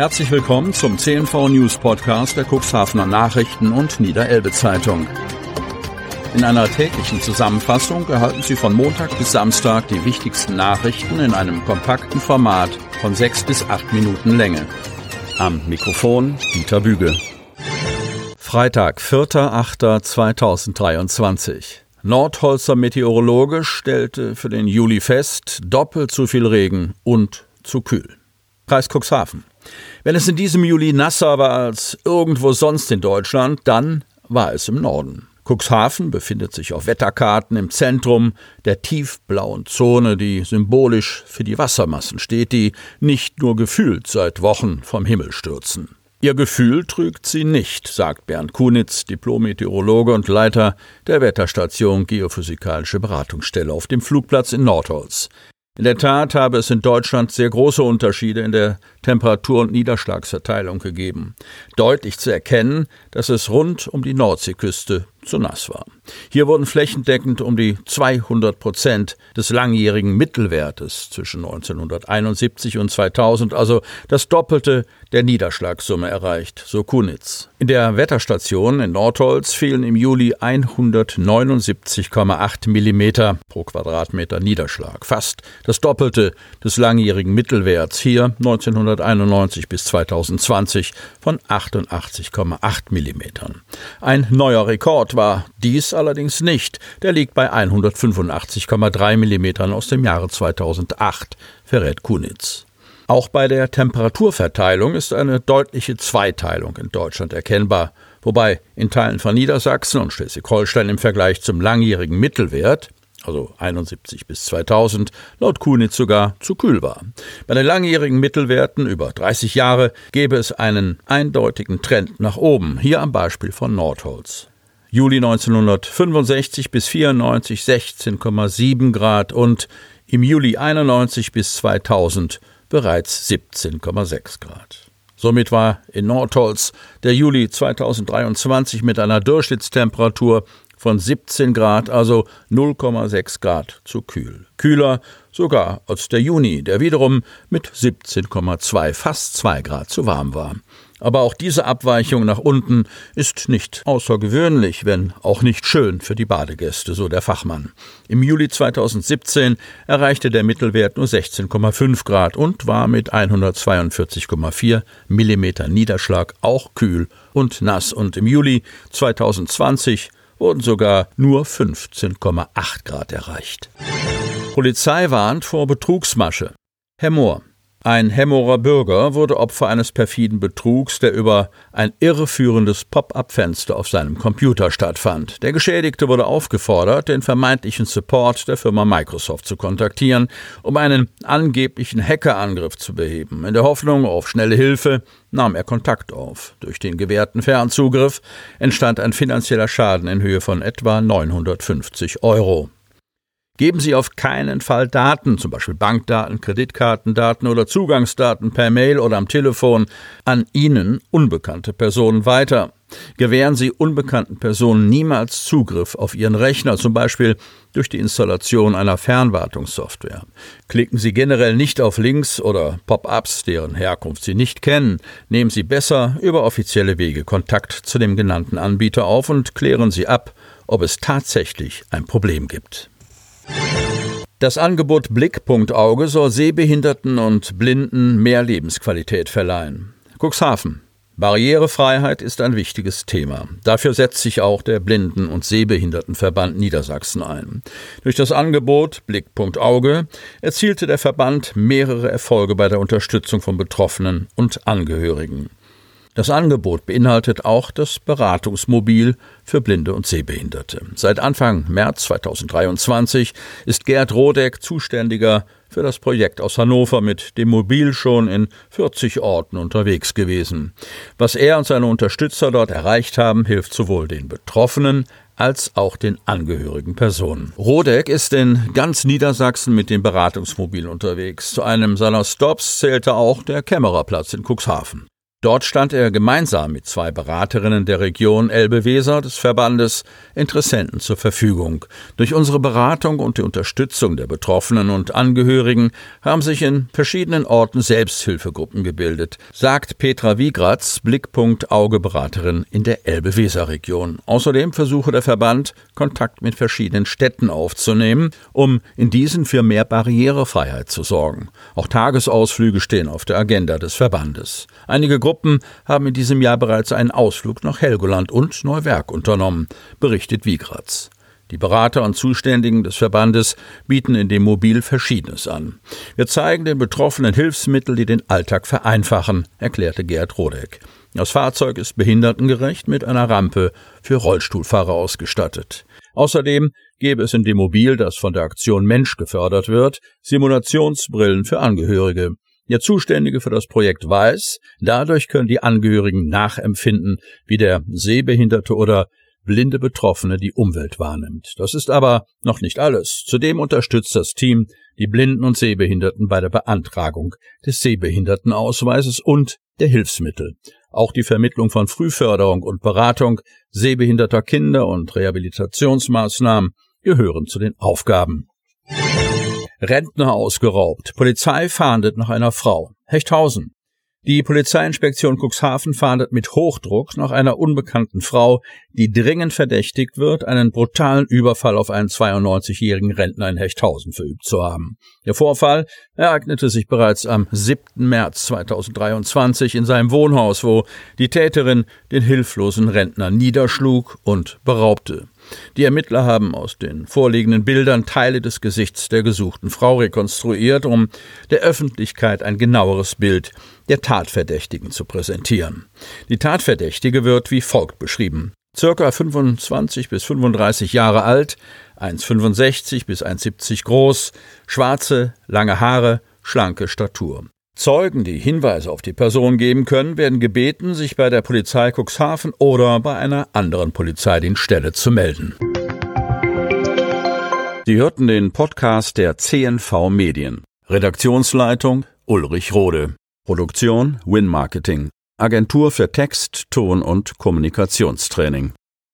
Herzlich willkommen zum CNV News Podcast der Cuxhavener Nachrichten und Niederelbe Zeitung. In einer täglichen Zusammenfassung erhalten Sie von Montag bis Samstag die wichtigsten Nachrichten in einem kompakten Format von sechs bis acht Minuten Länge. Am Mikrofon Dieter Büge. Freitag, 4.8.2023. Nordholzer Meteorologe stellte für den Juli fest, doppelt so viel Regen und zu kühl. Kreis Cuxhaven. Wenn es in diesem Juli nasser war als irgendwo sonst in Deutschland, dann war es im Norden. Cuxhaven befindet sich auf Wetterkarten im Zentrum der tiefblauen Zone, die symbolisch für die Wassermassen steht, die nicht nur gefühlt seit Wochen vom Himmel stürzen. Ihr Gefühl trügt sie nicht, sagt Bernd Kunitz, Diplom-Meteorologe und Leiter der Wetterstation Geophysikalische Beratungsstelle auf dem Flugplatz in Nordholz. In der Tat habe es in Deutschland sehr große Unterschiede in der Temperatur- und Niederschlagsverteilung gegeben. Deutlich zu erkennen, dass es rund um die Nordseeküste zu nass war. Hier wurden flächendeckend um die 200 Prozent des langjährigen Mittelwertes zwischen 1971 und 2000, also das Doppelte der Niederschlagssumme erreicht, so Kunitz. In der Wetterstation in Nordholz fielen im Juli 179,8 Millimeter pro Quadratmeter Niederschlag, fast das Doppelte des langjährigen Mittelwerts hier 1991 bis 2020 von 88,8 Millimetern. Ein neuer Rekord Rekord war dies allerdings nicht. Der liegt bei 185,3 mm aus dem Jahre 2008, verrät Kunitz. Auch bei der Temperaturverteilung ist eine deutliche Zweiteilung in Deutschland erkennbar, wobei in Teilen von Niedersachsen und Schleswig-Holstein im Vergleich zum langjährigen Mittelwert also 71 bis 2000, laut Kunitz sogar zu kühl war. Bei den langjährigen Mittelwerten über 30 Jahre gäbe es einen eindeutigen Trend nach oben, hier am Beispiel von Nordholz. Juli 1965 bis 94 16,7 Grad und im Juli 91 bis 2000 bereits 17,6 Grad. Somit war in Nordholz der Juli 2023 mit einer Durchschnittstemperatur von 17 Grad, also 0,6 Grad zu kühl. Kühler sogar als der Juni, der wiederum mit 17,2 fast 2 Grad zu warm war. Aber auch diese Abweichung nach unten ist nicht außergewöhnlich, wenn auch nicht schön für die Badegäste, so der Fachmann. Im Juli 2017 erreichte der Mittelwert nur 16,5 Grad und war mit 142,4 Millimeter Niederschlag auch kühl und nass. Und im Juli 2020 wurden sogar nur 15,8 Grad erreicht. Polizei warnt vor Betrugsmasche. Herr Mohr. Ein Hemmerer Bürger wurde Opfer eines perfiden Betrugs, der über ein irreführendes Pop-up-Fenster auf seinem Computer stattfand. Der Geschädigte wurde aufgefordert, den vermeintlichen Support der Firma Microsoft zu kontaktieren, um einen angeblichen Hackerangriff zu beheben. In der Hoffnung auf schnelle Hilfe nahm er Kontakt auf. Durch den gewährten Fernzugriff entstand ein finanzieller Schaden in Höhe von etwa 950 Euro. Geben Sie auf keinen Fall Daten, zum Beispiel Bankdaten, Kreditkartendaten oder Zugangsdaten per Mail oder am Telefon an Ihnen unbekannte Personen weiter. Gewähren Sie unbekannten Personen niemals Zugriff auf Ihren Rechner, zum Beispiel durch die Installation einer Fernwartungssoftware. Klicken Sie generell nicht auf Links oder Pop-ups, deren Herkunft Sie nicht kennen. Nehmen Sie besser über offizielle Wege Kontakt zu dem genannten Anbieter auf und klären Sie ab, ob es tatsächlich ein Problem gibt. Das Angebot Blickpunktauge soll Sehbehinderten und Blinden mehr Lebensqualität verleihen. Cuxhaven. Barrierefreiheit ist ein wichtiges Thema. Dafür setzt sich auch der Blinden- und Sehbehindertenverband Niedersachsen ein. Durch das Angebot Blickpunkt Auge erzielte der Verband mehrere Erfolge bei der Unterstützung von Betroffenen und Angehörigen. Das Angebot beinhaltet auch das Beratungsmobil für Blinde und Sehbehinderte. Seit Anfang März 2023 ist Gerd Rodeck zuständiger für das Projekt aus Hannover mit dem Mobil schon in 40 Orten unterwegs gewesen. Was er und seine Unterstützer dort erreicht haben, hilft sowohl den Betroffenen als auch den angehörigen Personen. Rodeck ist in ganz Niedersachsen mit dem Beratungsmobil unterwegs. Zu einem seiner Stops zählte auch der Kämmererplatz in Cuxhaven. Dort stand er gemeinsam mit zwei Beraterinnen der Region Elbe-Weser des Verbandes Interessenten zur Verfügung. Durch unsere Beratung und die Unterstützung der Betroffenen und Angehörigen haben sich in verschiedenen Orten Selbsthilfegruppen gebildet, sagt Petra Wiegratz, Blickpunkt Augeberaterin in der Elbe-Weser-Region. Außerdem versuche der Verband, Kontakt mit verschiedenen Städten aufzunehmen, um in diesen für mehr Barrierefreiheit zu sorgen. Auch Tagesausflüge stehen auf der Agenda des Verbandes. Einige Gruppen haben in diesem Jahr bereits einen Ausflug nach Helgoland und Neuwerk unternommen, berichtet Wiegratz. Die Berater und Zuständigen des Verbandes bieten in dem Mobil Verschiedenes an. Wir zeigen den Betroffenen Hilfsmittel, die den Alltag vereinfachen, erklärte Gerd Rodeck. Das Fahrzeug ist behindertengerecht mit einer Rampe für Rollstuhlfahrer ausgestattet. Außerdem gäbe es in dem Mobil, das von der Aktion Mensch gefördert wird, Simulationsbrillen für Angehörige. Der Zuständige für das Projekt weiß, dadurch können die Angehörigen nachempfinden, wie der sehbehinderte oder blinde Betroffene die Umwelt wahrnimmt. Das ist aber noch nicht alles. Zudem unterstützt das Team die Blinden und Sehbehinderten bei der Beantragung des Sehbehindertenausweises und der Hilfsmittel. Auch die Vermittlung von Frühförderung und Beratung sehbehinderter Kinder und Rehabilitationsmaßnahmen gehören zu den Aufgaben. Rentner ausgeraubt. Polizei fahndet nach einer Frau. Hechthausen. Die Polizeiinspektion Cuxhaven fahndet mit Hochdruck nach einer unbekannten Frau, die dringend verdächtigt wird, einen brutalen Überfall auf einen 92-jährigen Rentner in Hechthausen verübt zu haben. Der Vorfall ereignete sich bereits am 7. März 2023 in seinem Wohnhaus, wo die Täterin den hilflosen Rentner niederschlug und beraubte. Die Ermittler haben aus den vorliegenden Bildern Teile des Gesichts der gesuchten Frau rekonstruiert, um der Öffentlichkeit ein genaueres Bild der Tatverdächtigen zu präsentieren. Die Tatverdächtige wird wie folgt beschrieben. Circa 25 bis 35 Jahre alt, 1,65 bis 1,70 groß, schwarze, lange Haare, schlanke Statur. Zeugen, die Hinweise auf die Person geben können, werden gebeten, sich bei der Polizei Cuxhaven oder bei einer anderen Polizeidienststelle zu melden. Sie hörten den Podcast der CNV Medien. Redaktionsleitung Ulrich Rode. Produktion Win Marketing. Agentur für Text, Ton und Kommunikationstraining.